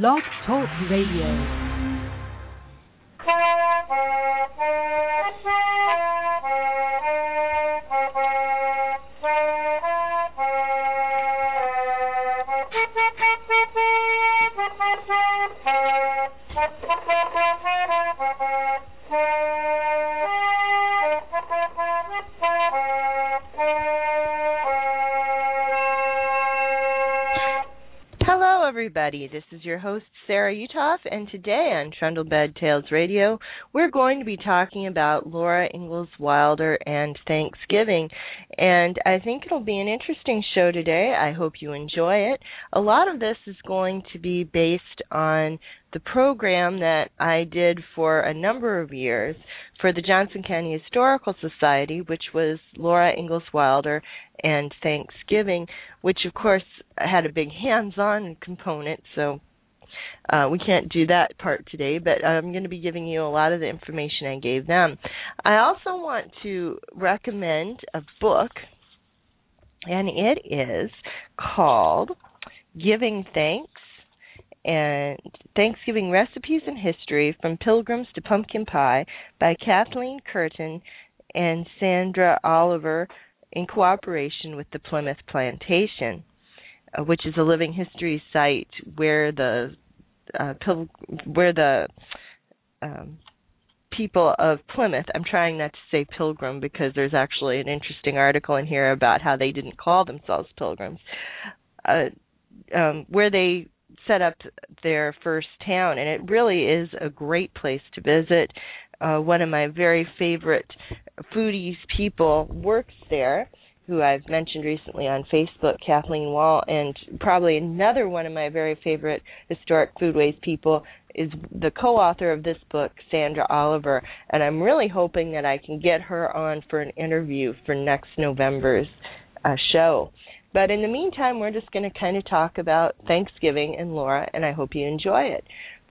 Blog Talk Radio. Everybody. This is your host, Sarah Uthoff, and today on Trundlebed Tales Radio, we're going to be talking about Laura Ingalls Wilder and Thanksgiving. And I think it'll be an interesting show today. I hope you enjoy it. A lot of this is going to be based on the program that I did for a number of years for the Johnson County Historical Society, which was Laura Ingalls Wilder and Thanksgiving, which of course had a big hands-on component. So uh, we can't do that part today, but I'm going to be giving you a lot of the information I gave them. I also want to recommend a book, and it is called Giving Thanks and Thanksgiving Recipes and History from Pilgrims to Pumpkin Pie by Kathleen Curtin and Sandra Oliver in cooperation with the Plymouth Plantation, uh, which is a living history site where the uh, pil- where the um, people of Plymouth. I'm trying not to say pilgrim because there's actually an interesting article in here about how they didn't call themselves pilgrims. Uh, um, where they set up their first town, and it really is a great place to visit. Uh, one of my very favorite foodies people works there, who I've mentioned recently on Facebook, Kathleen Wall, and probably another one of my very favorite historic foodways people is the co-author of this book, Sandra Oliver, and I'm really hoping that I can get her on for an interview for next November's uh, show. But in the meantime, we're just going to kind of talk about Thanksgiving and Laura, and I hope you enjoy it.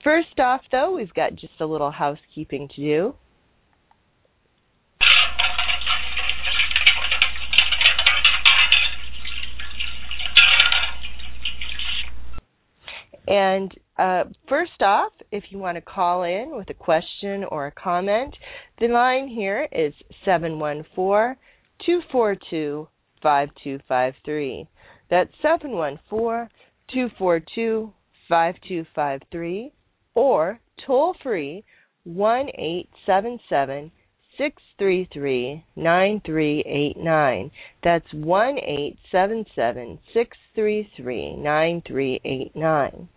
First off, though, we've got just a little housekeeping to do. And uh, first off, if you want to call in with a question or a comment, the line here is 714 242 5253. That's 714 242 5253 or toll free 1 877 633 9389. That's 1 877 633 9389.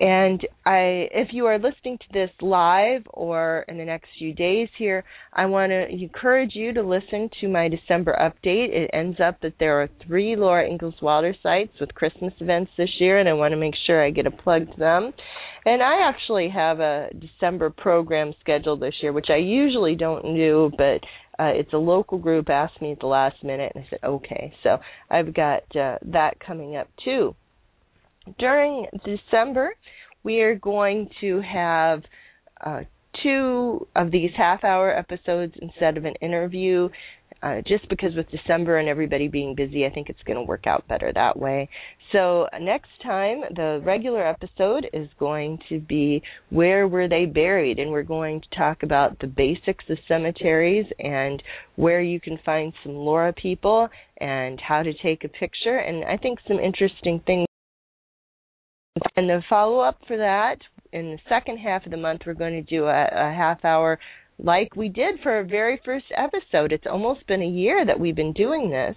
And I, if you are listening to this live or in the next few days here, I want to encourage you to listen to my December update. It ends up that there are three Laura Ingalls Wilder sites with Christmas events this year, and I want to make sure I get a plug to them. And I actually have a December program scheduled this year, which I usually don't do, but uh, it's a local group asked me at the last minute, and I said okay. So I've got uh, that coming up too during December, we are going to have uh, two of these half hour episodes instead of an interview. Uh, just because with December and everybody being busy, I think it's going to work out better that way. So, next time, the regular episode is going to be Where Were They Buried? And we're going to talk about the basics of cemeteries and where you can find some Laura people and how to take a picture. And I think some interesting things and the follow up for that, in the second half of the month, we're going to do a, a half hour like we did for our very first episode. It's almost been a year that we've been doing this.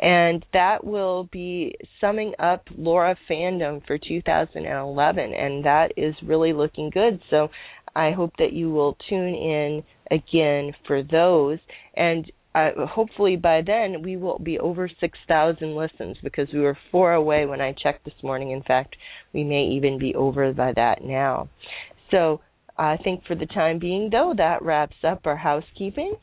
And that will be summing up Laura fandom for 2011. And that is really looking good. So I hope that you will tune in again for those. And uh, hopefully by then we will be over 6,000 listens because we were four away when I checked this morning. In fact, we may even be over by that now. So I think for the time being, though, that wraps up our housekeeping.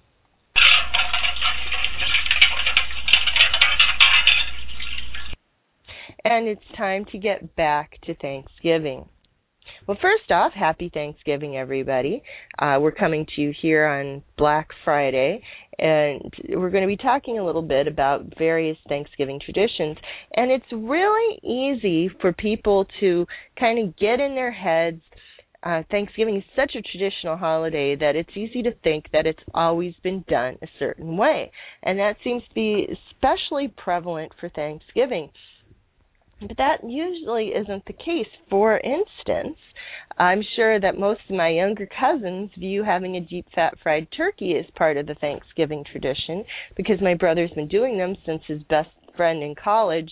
And it's time to get back to Thanksgiving. Well, first off, happy Thanksgiving, everybody. Uh, we're coming to you here on Black Friday, and we're going to be talking a little bit about various Thanksgiving traditions. And it's really easy for people to kind of get in their heads. Uh, Thanksgiving is such a traditional holiday that it's easy to think that it's always been done a certain way. And that seems to be especially prevalent for Thanksgiving. But that usually isn't the case. For instance, I'm sure that most of my younger cousins view having a deep fat fried turkey as part of the Thanksgiving tradition because my brother's been doing them since his best friend in college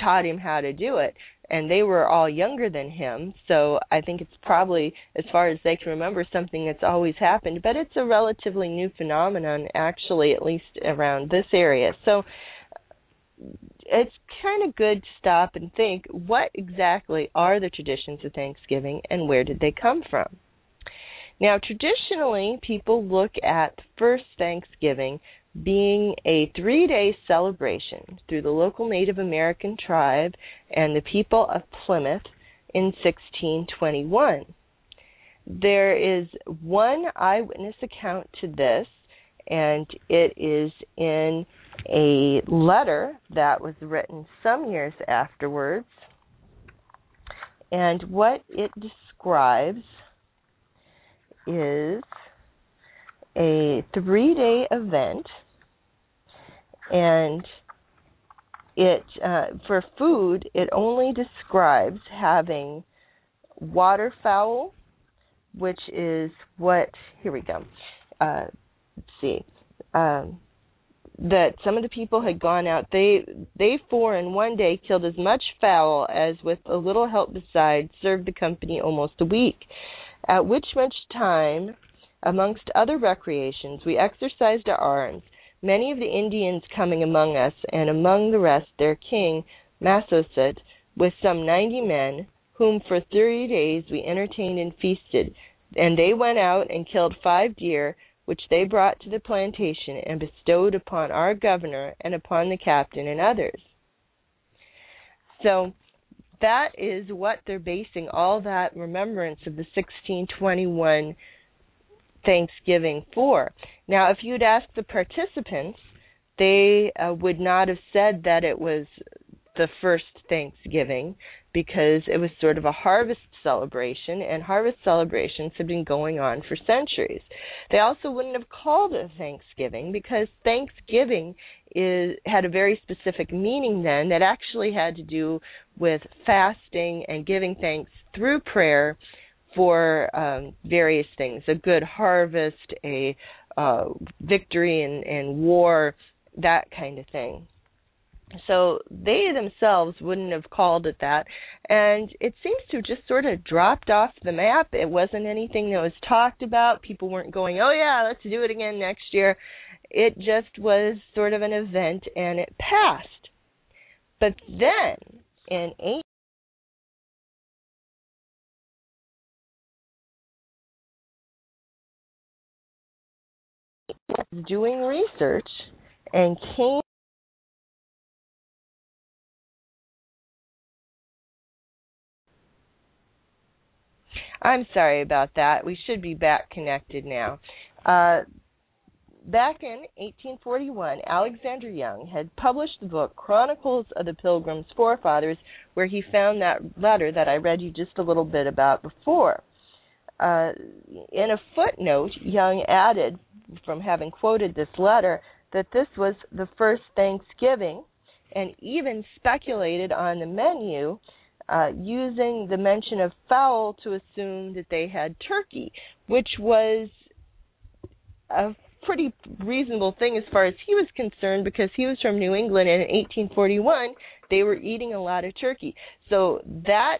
taught him how to do it. And they were all younger than him, so I think it's probably, as far as they can remember, something that's always happened. But it's a relatively new phenomenon, actually, at least around this area. So it's kind of good to stop and think what exactly are the traditions of Thanksgiving and where did they come from? Now, traditionally, people look at first Thanksgiving being a three day celebration through the local Native American tribe and the people of Plymouth in 1621. There is one eyewitness account to this, and it is in a letter that was written some years afterwards. And what it describes is a three day event, and it uh, for food it only describes having waterfowl, which is what here we go. Uh, let's see. Um, that some of the people had gone out they they four in one day killed as much fowl as with a little help beside served the company almost a week at which much time amongst other recreations we exercised our arms many of the indians coming among us and among the rest their king massasoit with some ninety men whom for thirty days we entertained and feasted and they went out and killed five deer which they brought to the plantation and bestowed upon our governor and upon the captain and others. So that is what they're basing all that remembrance of the 1621 Thanksgiving for. Now, if you'd asked the participants, they uh, would not have said that it was the first Thanksgiving because it was sort of a harvest celebration, and harvest celebrations have been going on for centuries. They also wouldn't have called it Thanksgiving because Thanksgiving is had a very specific meaning then that actually had to do with fasting and giving thanks through prayer for um, various things a good harvest, a uh, victory in, in war, that kind of thing. So they themselves wouldn't have called it that. And it seems to have just sort of dropped off the map. It wasn't anything that was talked about. People weren't going, oh, yeah, let's do it again next year. It just was sort of an event and it passed. But then in 8 doing research and came I'm sorry about that. We should be back connected now. Uh, back in 1841, Alexander Young had published the book Chronicles of the Pilgrim's Forefathers, where he found that letter that I read you just a little bit about before. Uh, in a footnote, Young added, from having quoted this letter, that this was the first Thanksgiving, and even speculated on the menu uh, using the mention of fowl to assume that they had turkey, which was a pretty reasonable thing as far as he was concerned because he was from New England and in 1841 they were eating a lot of turkey. So that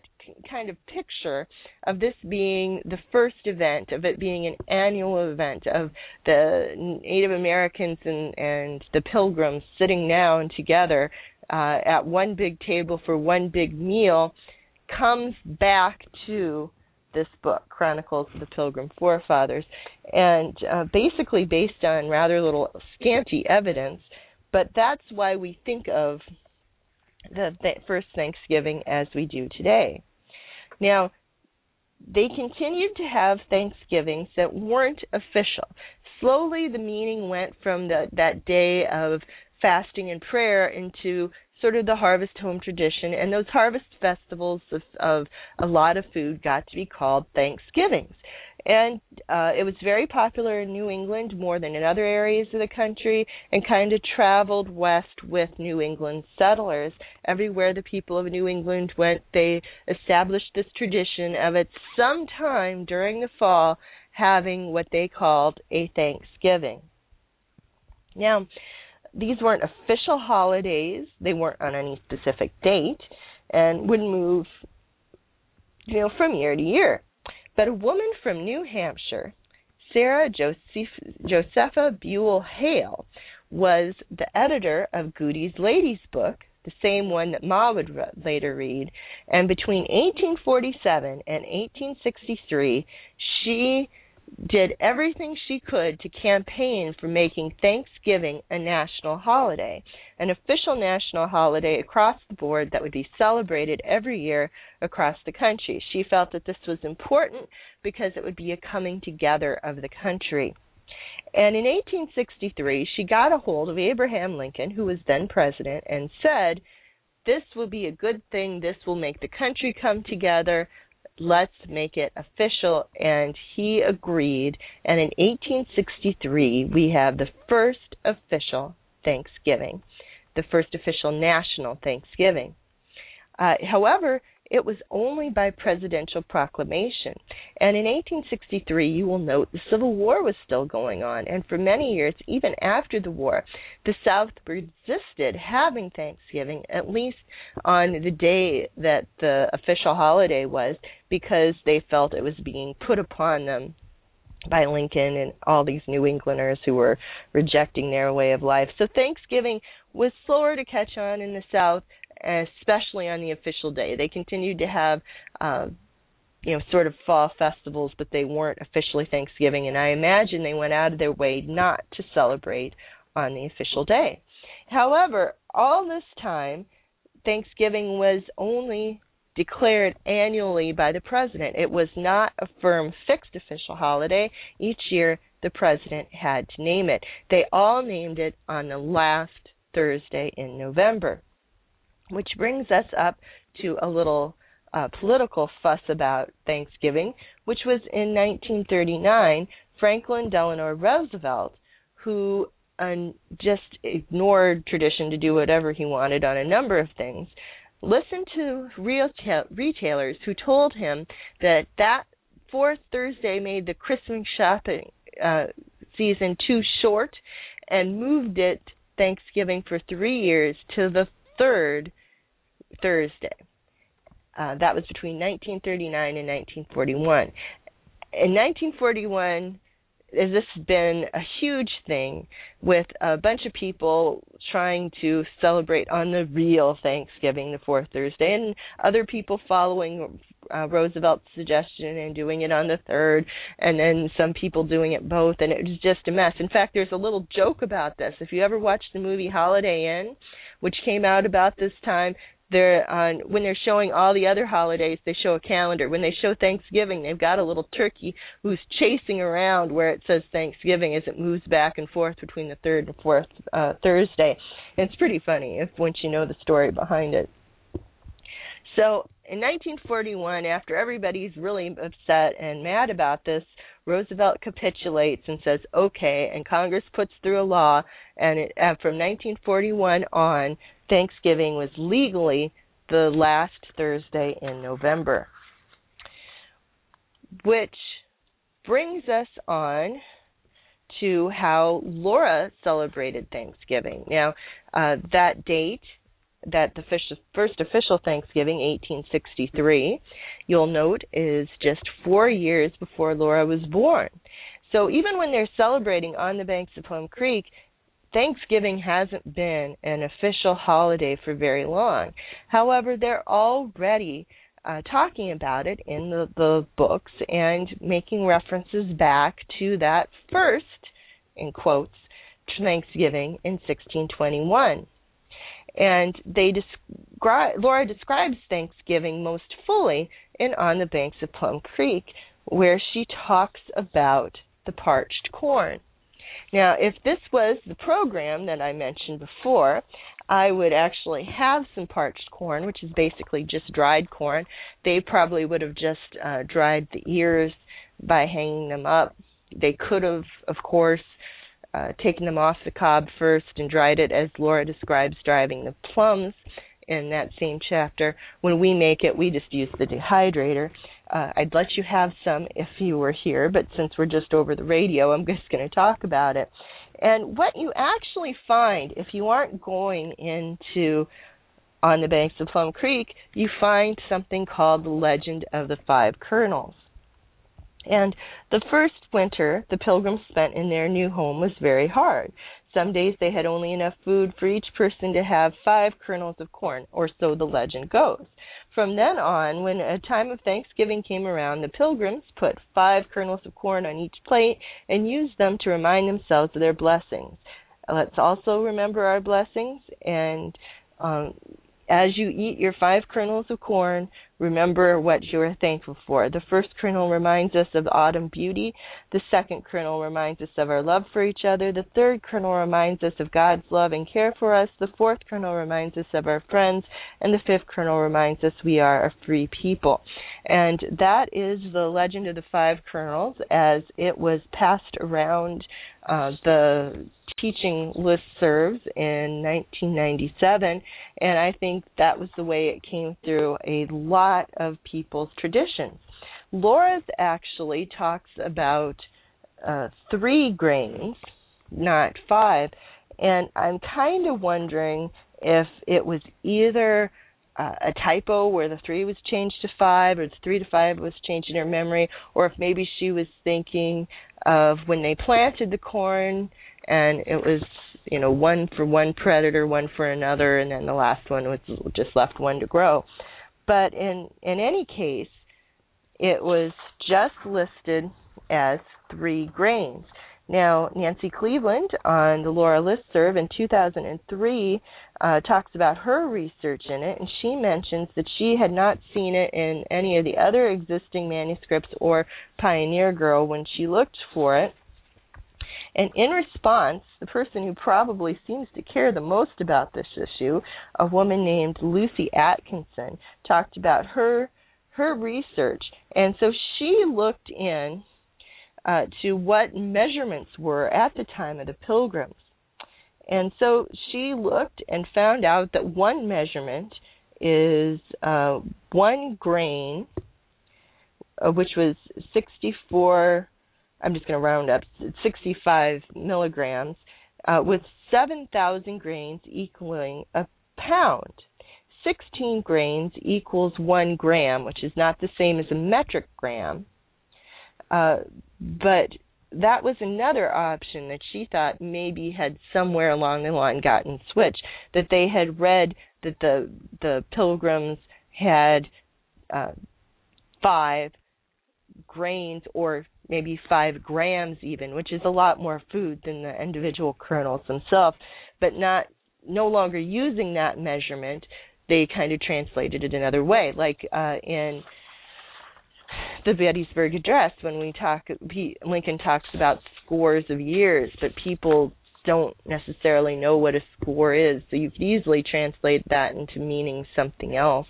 kind of picture of this being the first event, of it being an annual event, of the Native Americans and, and the pilgrims sitting down together uh, at one big table for one big meal comes back to this book, Chronicles of the Pilgrim Forefathers, and uh, basically based on rather little scanty evidence. But that's why we think of the th- first Thanksgiving as we do today. Now, they continued to have Thanksgivings that weren't official. slowly the meaning went from the, that day of fasting and prayer into sort of the harvest home tradition and those harvest festivals of, of a lot of food got to be called thanksgivings and uh, it was very popular in New England more than in other areas of the country, and kind of traveled west with New England settlers. Everywhere the people of New England went, they established this tradition of at some time during the fall having what they called a Thanksgiving. Now, these weren't official holidays; they weren't on any specific date, and would move, you know, from year to year. But a woman from New Hampshire, Sarah Joseph, Josepha Buell Hale, was the editor of Godey's Lady's Book, the same one that Ma would re- later read. And between 1847 and 1863, she did everything she could to campaign for making Thanksgiving a national holiday, an official national holiday across the board that would be celebrated every year across the country. She felt that this was important because it would be a coming together of the country. And in 1863, she got a hold of Abraham Lincoln, who was then president, and said, This will be a good thing. This will make the country come together let's make it official. And he agreed. And in 1863, we have the first official Thanksgiving, the first official national Thanksgiving. Uh, however, it was only by presidential proclamation. And in 1863, you will note the Civil War was still going on. And for many years, even after the war, the South resisted having Thanksgiving, at least on the day that the official holiday was, because they felt it was being put upon them by Lincoln and all these New Englanders who were rejecting their way of life. So Thanksgiving was slower to catch on in the South especially on the official day. They continued to have, uh, you know, sort of fall festivals, but they weren't officially Thanksgiving. And I imagine they went out of their way not to celebrate on the official day. However, all this time, Thanksgiving was only declared annually by the president. It was not a firm, fixed official holiday. Each year, the president had to name it. They all named it on the last Thursday in November. Which brings us up to a little uh, political fuss about Thanksgiving, which was in 1939, Franklin Delano Roosevelt, who uh, just ignored tradition to do whatever he wanted on a number of things, listened to retail- retailers who told him that that fourth Thursday made the Christmas shopping uh, season too short and moved it Thanksgiving for three years to the third Thursday. Uh, that was between 1939 and 1941. In 1941, this has been a huge thing with a bunch of people trying to celebrate on the real Thanksgiving, the fourth Thursday, and other people following uh, Roosevelt's suggestion and doing it on the third, and then some people doing it both, and it was just a mess. In fact, there's a little joke about this. If you ever watched the movie Holiday Inn, which came out about this time, they're on when they're showing all the other holidays they show a calendar. When they show thanksgiving they've got a little turkey who's chasing around where it says thanksgiving as it moves back and forth between the third and fourth uh thursday. And it's pretty funny if once you know the story behind it. So in 1941 after everybody's really upset and mad about this roosevelt capitulates and says okay and congress puts through a law and it, from 1941 on Thanksgiving was legally the last Thursday in November. Which brings us on to how Laura celebrated Thanksgiving. Now, uh, that date, that the first official Thanksgiving, 1863, you'll note is just four years before Laura was born. So even when they're celebrating on the banks of Plum Creek, Thanksgiving hasn't been an official holiday for very long. However, they're already uh, talking about it in the, the books and making references back to that first, in quotes, Thanksgiving in 1621. And they describe Laura describes Thanksgiving most fully in On the Banks of Plum Creek, where she talks about the parched corn. Now, if this was the program that I mentioned before, I would actually have some parched corn, which is basically just dried corn. They probably would have just uh, dried the ears by hanging them up. They could have, of course, uh, taken them off the cob first and dried it as Laura describes driving the plums in that same chapter. When we make it, we just use the dehydrator. Uh, I'd let you have some if you were here, but since we're just over the radio, I'm just going to talk about it. And what you actually find if you aren't going into on the banks of Plum Creek, you find something called the Legend of the Five Kernels. And the first winter the pilgrims spent in their new home was very hard. Some days they had only enough food for each person to have five kernels of corn, or so the legend goes. From then on, when a time of Thanksgiving came around, the pilgrims put five kernels of corn on each plate and used them to remind themselves of their blessings. Let's also remember our blessings and um, as you eat your five kernels of corn, remember what you are thankful for. The first kernel reminds us of autumn beauty. The second kernel reminds us of our love for each other. The third kernel reminds us of God's love and care for us. The fourth kernel reminds us of our friends. And the fifth kernel reminds us we are a free people. And that is the legend of the five kernels as it was passed around uh, the teaching list serves in 1997, and I think that was the way it came through a lot of people's traditions. Laura's actually talks about uh, three grains, not five, and I'm kind of wondering if it was either uh, a typo where the three was changed to five, or the three to five was changed in her memory, or if maybe she was thinking of when they planted the corn and it was you know one for one predator, one for another, and then the last one was just left one to grow. But in in any case, it was just listed as three grains. Now, Nancy Cleveland on the Laura Listserv in 2003 uh, talks about her research in it, and she mentions that she had not seen it in any of the other existing manuscripts or Pioneer Girl when she looked for it. And in response, the person who probably seems to care the most about this issue, a woman named Lucy Atkinson, talked about her her research. And so she looked in uh, to what measurements were at the time of the pilgrims. And so she looked and found out that one measurement is uh, one grain, uh, which was 64 I'm just going to round up, 65 milligrams, uh, with 7,000 grains equaling a pound. 16 grains equals one gram, which is not the same as a metric gram. Uh, but that was another option that she thought maybe had somewhere along the line gotten switched. That they had read that the the pilgrims had uh, five grains or maybe five grams even, which is a lot more food than the individual kernels themselves, but not no longer using that measurement, they kind of translated it another way. Like uh, in the Gettysburg Address, when we talk, Lincoln talks about scores of years, but people don't necessarily know what a score is, so you could easily translate that into meaning something else,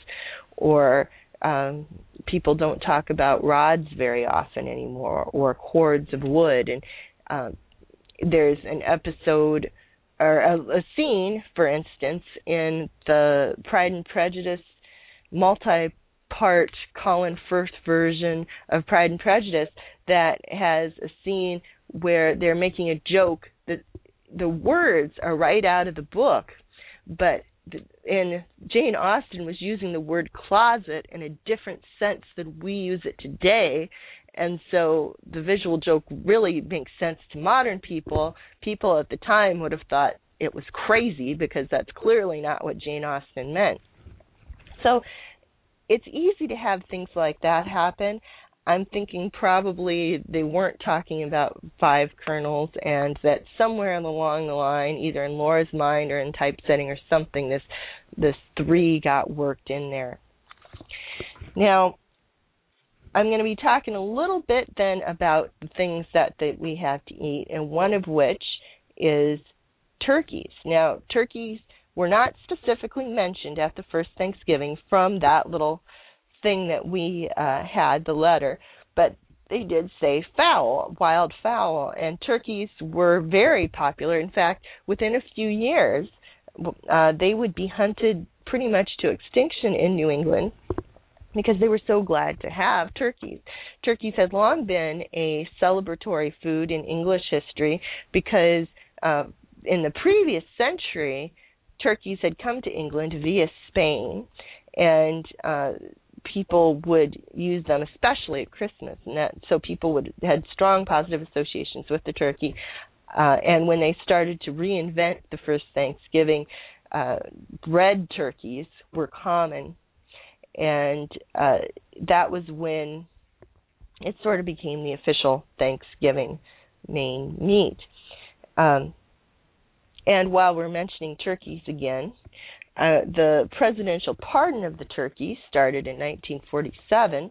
or um, people don't talk about rods very often anymore or cords of wood. And um, there's an episode or a, a scene for instance in the pride and prejudice multi part colin firth version of pride and prejudice that has a scene where they're making a joke that the words are right out of the book but and Jane Austen was using the word closet in a different sense than we use it today. And so the visual joke really makes sense to modern people. People at the time would have thought it was crazy because that's clearly not what Jane Austen meant. So it's easy to have things like that happen. I'm thinking probably they weren't talking about five kernels, and that somewhere along the line, either in Laura's mind or in typesetting or something, this this three got worked in there. Now, I'm going to be talking a little bit then about the things that, that we have to eat, and one of which is turkeys. Now, turkeys were not specifically mentioned at the first Thanksgiving from that little thing that we uh, had, the letter, but they did say fowl, wild fowl, and turkeys were very popular. In fact, within a few years, uh, they would be hunted pretty much to extinction in New England because they were so glad to have turkeys. Turkeys had long been a celebratory food in English history because uh, in the previous century, turkeys had come to England via Spain, and uh, people would use them, especially at Christmas, and that so people would had strong positive associations with the turkey. Uh, and when they started to reinvent the first Thanksgiving, uh, bread turkeys were common, and uh, that was when it sort of became the official Thanksgiving main meat. Um, and while we're mentioning turkeys again, uh, the presidential pardon of the turkey started in 1947.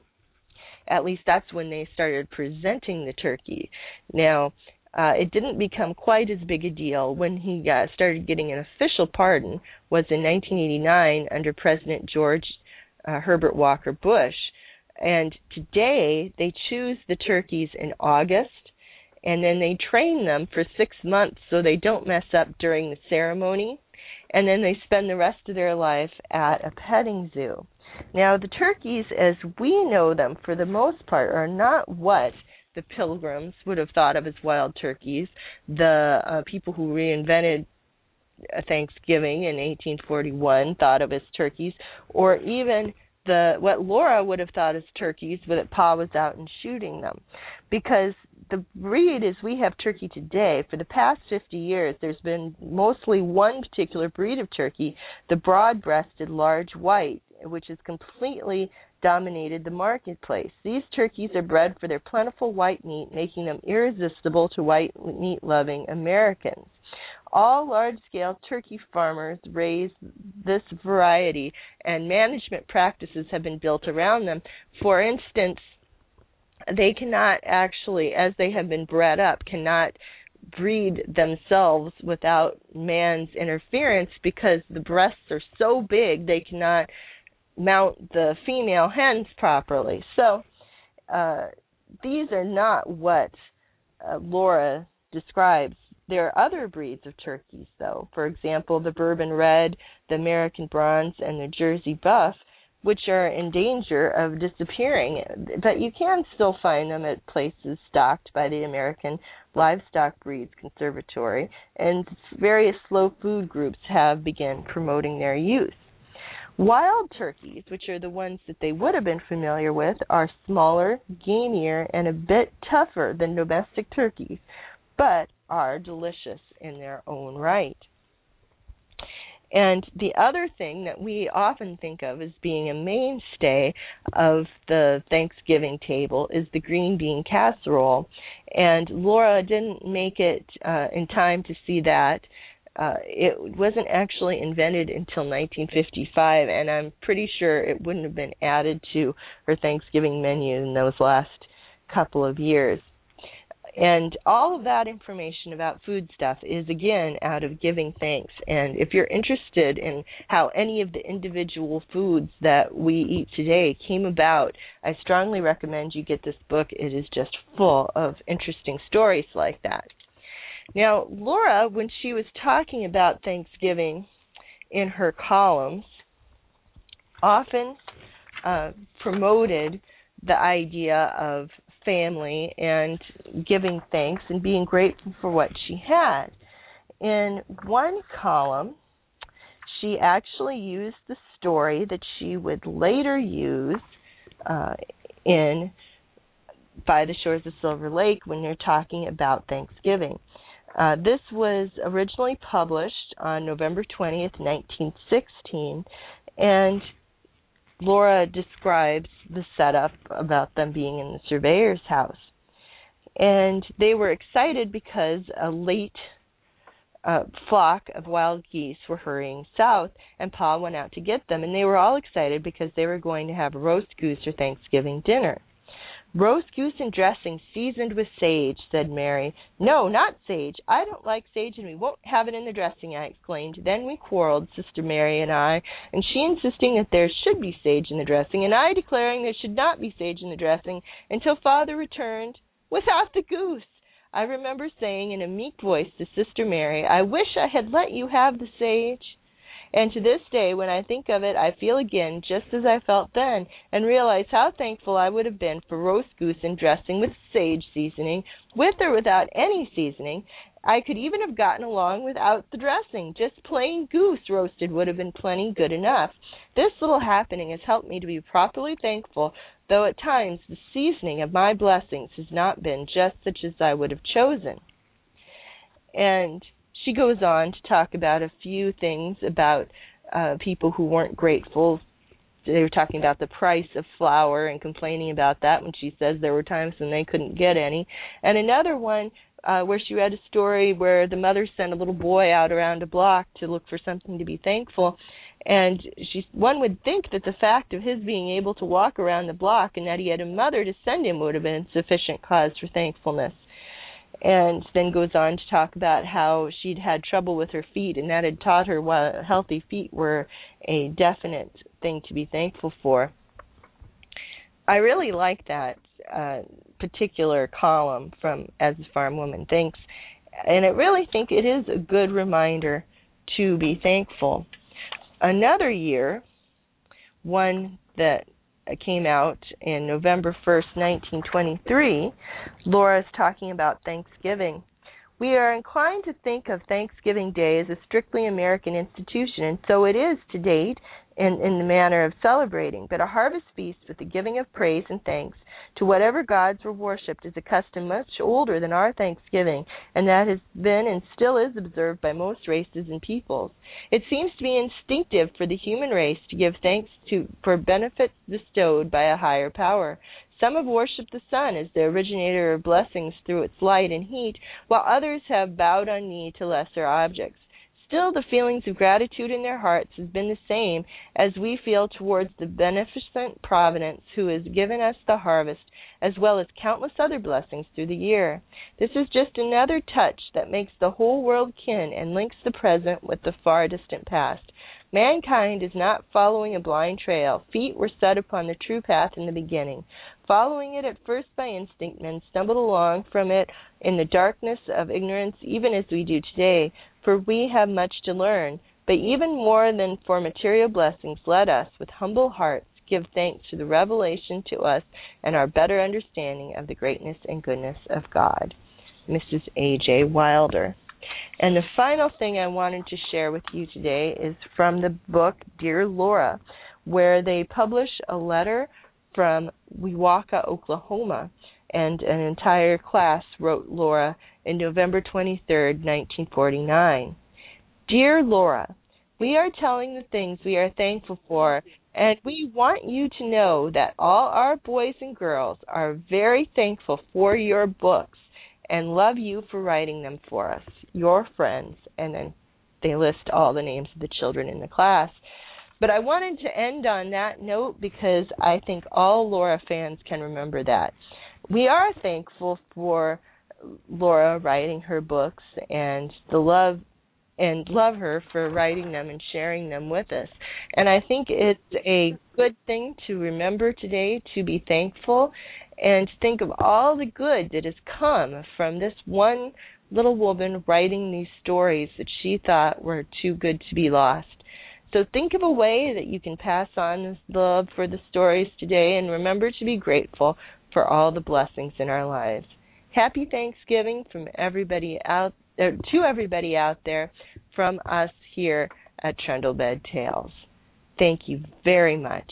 At least that's when they started presenting the turkey. Now, uh, it didn't become quite as big a deal when he uh, started getting an official pardon was in 1989 under President George uh, Herbert Walker Bush. And today they choose the turkeys in August and then they train them for six months so they don't mess up during the ceremony and then they spend the rest of their life at a petting zoo. Now, the turkeys, as we know them for the most part, are not what the pilgrims would have thought of as wild turkeys. The uh, people who reinvented Thanksgiving in 1841 thought of as turkeys, or even the what Laura would have thought as turkeys, but that Pa was out and shooting them, because the breed as we have turkey today, for the past 50 years, there's been mostly one particular breed of turkey, the broad breasted large white, which has completely dominated the marketplace. These turkeys are bred for their plentiful white meat, making them irresistible to white meat loving Americans. All large scale turkey farmers raise this variety, and management practices have been built around them. For instance, they cannot actually, as they have been bred up, cannot breed themselves without man's interference because the breasts are so big they cannot mount the female hens properly. So uh, these are not what uh, Laura describes. There are other breeds of turkeys, though. For example, the Bourbon Red, the American Bronze, and the Jersey Buff which are in danger of disappearing. But you can still find them at places stocked by the American Livestock Breeds Conservatory, and various slow food groups have begun promoting their use. Wild turkeys, which are the ones that they would have been familiar with, are smaller, gamier, and a bit tougher than domestic turkeys, but are delicious in their own right. And the other thing that we often think of as being a mainstay of the Thanksgiving table is the green bean casserole. And Laura didn't make it uh, in time to see that. Uh, it wasn't actually invented until 1955, and I'm pretty sure it wouldn't have been added to her Thanksgiving menu in those last couple of years. And all of that information about food stuff is again out of giving thanks. And if you're interested in how any of the individual foods that we eat today came about, I strongly recommend you get this book. It is just full of interesting stories like that. Now, Laura, when she was talking about Thanksgiving in her columns, often uh, promoted the idea of family and giving thanks and being grateful for what she had. In one column, she actually used the story that she would later use uh, in By the Shores of Silver Lake when you're talking about Thanksgiving. Uh, this was originally published on November 20th, 1916, and Laura describes the setup about them being in the surveyor's house. And they were excited because a late uh, flock of wild geese were hurrying south, and Pa went out to get them. And they were all excited because they were going to have roast goose for Thanksgiving dinner. Roast goose and dressing seasoned with sage, said Mary. No, not sage. I don't like sage and we won't have it in the dressing, I exclaimed. Then we quarreled, Sister Mary and I, and she insisting that there should be sage in the dressing, and I declaring there should not be sage in the dressing until Father returned without the goose. I remember saying in a meek voice to Sister Mary, I wish I had let you have the sage. And to this day, when I think of it, I feel again just as I felt then, and realize how thankful I would have been for roast goose and dressing with sage seasoning, with or without any seasoning. I could even have gotten along without the dressing. Just plain goose roasted would have been plenty good enough. This little happening has helped me to be properly thankful, though at times the seasoning of my blessings has not been just such as I would have chosen. And she goes on to talk about a few things about uh, people who weren't grateful. They were talking about the price of flour and complaining about that when she says there were times when they couldn't get any. And another one uh, where she read a story where the mother sent a little boy out around a block to look for something to be thankful. And she, one would think that the fact of his being able to walk around the block and that he had a mother to send him would have been sufficient cause for thankfulness and then goes on to talk about how she'd had trouble with her feet and that had taught her why healthy feet were a definite thing to be thankful for. I really like that uh, particular column from As a Farm Woman Thinks, and I really think it is a good reminder to be thankful. Another year, one that came out in November 1st, 1923, Laura's talking about Thanksgiving. We are inclined to think of Thanksgiving Day as a strictly American institution, and so it is to date in, in the manner of celebrating, but a harvest feast with the giving of praise and thanks to whatever gods were worshipped is a custom much older than our Thanksgiving, and that has been and still is observed by most races and peoples. It seems to be instinctive for the human race to give thanks to for benefits bestowed by a higher power. Some have worshipped the sun as the originator of blessings through its light and heat, while others have bowed on knee to lesser objects. Still, the feelings of gratitude in their hearts has been the same as we feel towards the beneficent Providence who has given us the harvest, as well as countless other blessings through the year. This is just another touch that makes the whole world kin and links the present with the far distant past. Mankind is not following a blind trail. Feet were set upon the true path in the beginning. Following it at first by instinct, men stumbled along from it in the darkness of ignorance, even as we do today, for we have much to learn. But even more than for material blessings, let us, with humble hearts, give thanks to the revelation to us and our better understanding of the greatness and goodness of God. Mrs. A. J. Wilder. And the final thing I wanted to share with you today is from the book Dear Laura, where they publish a letter from Wewoka, Oklahoma, and an entire class wrote Laura in November 23, 1949. Dear Laura, we are telling the things we are thankful for, and we want you to know that all our boys and girls are very thankful for your books and love you for writing them for us, your friends, and then they list all the names of the children in the class. But I wanted to end on that note because I think all Laura fans can remember that. We are thankful for Laura writing her books and the love and love her for writing them and sharing them with us. And I think it's a good thing to remember today to be thankful and think of all the good that has come from this one little woman writing these stories that she thought were too good to be lost. So think of a way that you can pass on this love for the stories today and remember to be grateful for all the blessings in our lives. Happy Thanksgiving from everybody out uh, to everybody out there from us here at Trundlebed Tales. Thank you very much.